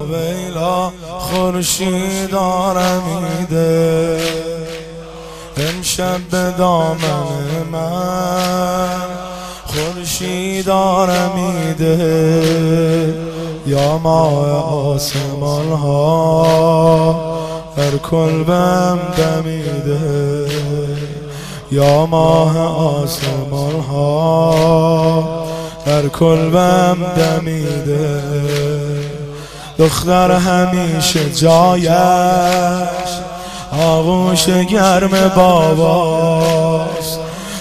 ویلا خورشید آرمیده امشب به دامن من خورشید آرمیده یا ماه آسمان ها هر کلبم دمیده. یا ماه آسمان ها هر کلبم دمیده. دختر همیشه جایش آغوش گرم باباست.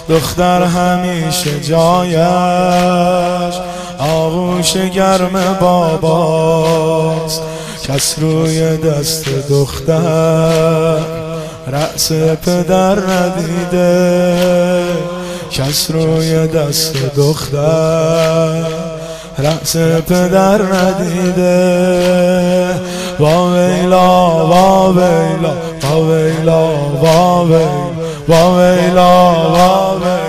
دختر همیشه جایش آغوش گرم باباست. کس روی دست دختر رأس پدر ندیده. کس روی دست دختر رأس پدر ندیده. وا ویلا وا ویلا وا ویلا وا ویلا وا ویلا وا ویلا.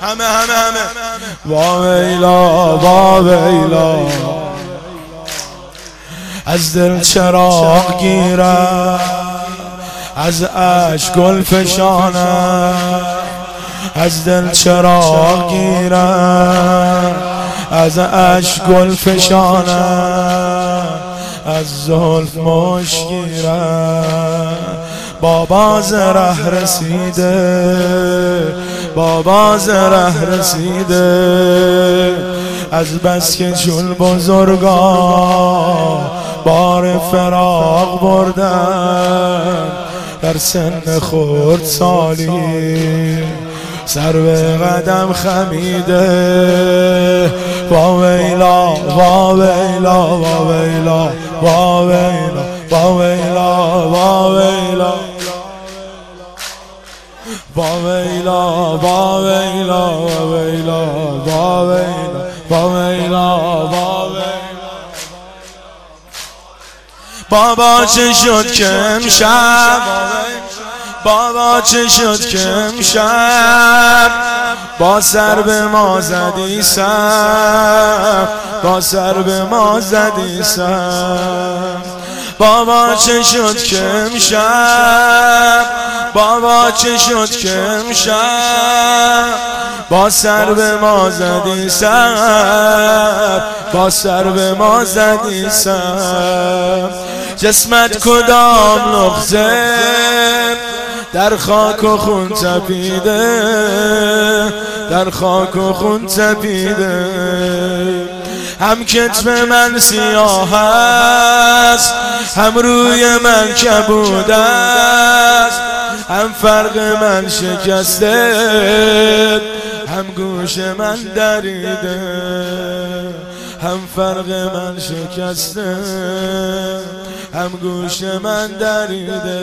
همه همه همه. وا ویلا وا ویلا. از دل چراغ گیرم از اش گل فشانم. از دل چراغ گیرم. از اش گل فشانم از زلف مش گیرم بابا زره رسیده بابا زره رسیده. از بس که چون بزرگا بار فراغ بردن. در سن خورد سالی سر به قدم خمیده. وا ویلا وا ویلا وا ویلا وا ویلا وا ویلا وا ویلا وا ویلا وا ویلا وا ویلا وا ویلا وا ویلا بابا چه شد که امشب بابا چه شد که امشب؟ با سر به ما زدی سر. با سر به ما زدی سر. بابا چه شد که امشب؟ بابا چه شد که امشب؟ با سر به ما زدی سر. با سر به ما زدی سر. جسمت کدام نقطه در خاک و خون تپیده در خاک و خون تپیده هم کتف من سیاه است هم روی من کبود است. هم فرق من شکسته. هم گوش من دریده. هم فرق من شکسته هم گوش من دریده.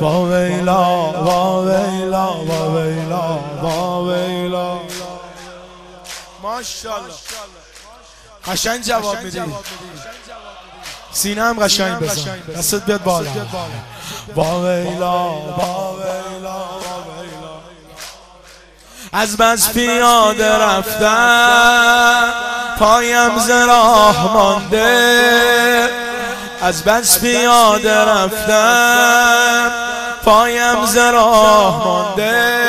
وا ویلا وا ویلا وا ویلا وا ویلا. ماشاءالله. قشنگ جواب میدی. سینه هم قشنگ بزن. دستت بیاد بالا. وا ویلا وا از بس پیاده رفتن پایم ز راه مانده. از بس پیاده رفتن پایم ز راه مانده.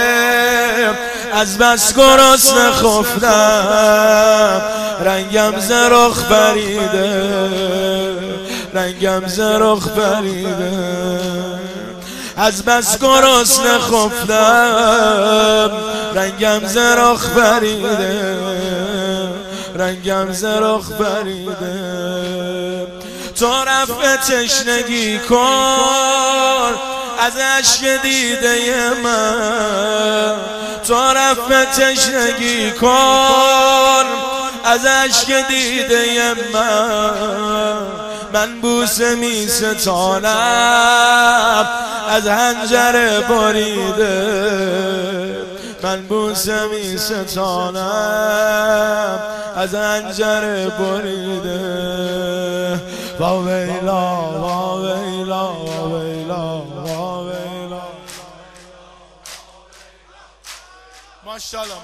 از بس گرسنه خفتم. رنگم ز رخ بریده. رنگم ز رخ بریده. از بس گرسنه خفتم. رنگم ز رخ بریده. رنگم ز رخ بریده. تو رفع تشنگی کن. از عشق دیده من. تو رفع تشنگی کن. از عشق دیده من. من بوسه می ستانم. از هنجره بریده. من بوسه می ستانم از هنجره بریده. وا ویلا وا ویلا وا ویلا وا ویلا. ماشاءالله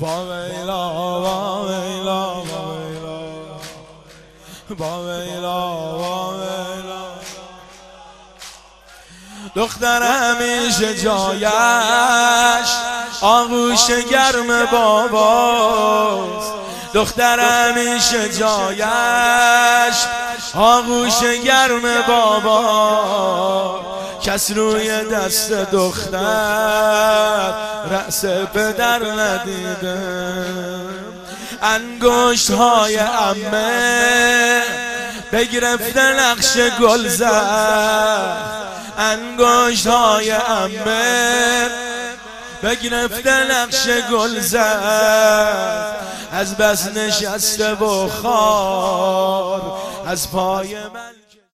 وا ویلا وا ویلا وا ویلا. با ویلا با ویلا. دختر همیشه جایش. آغوش گرم باباست. دختر همیشه جایش آغوش گرم بابا. کس روی دست دختر رأس پدر ندیده. انگشت های امه بگرفته نقش گل زد. انگشت های امه بگرفته نقش گل زد. از بس نشسته بخار از پای من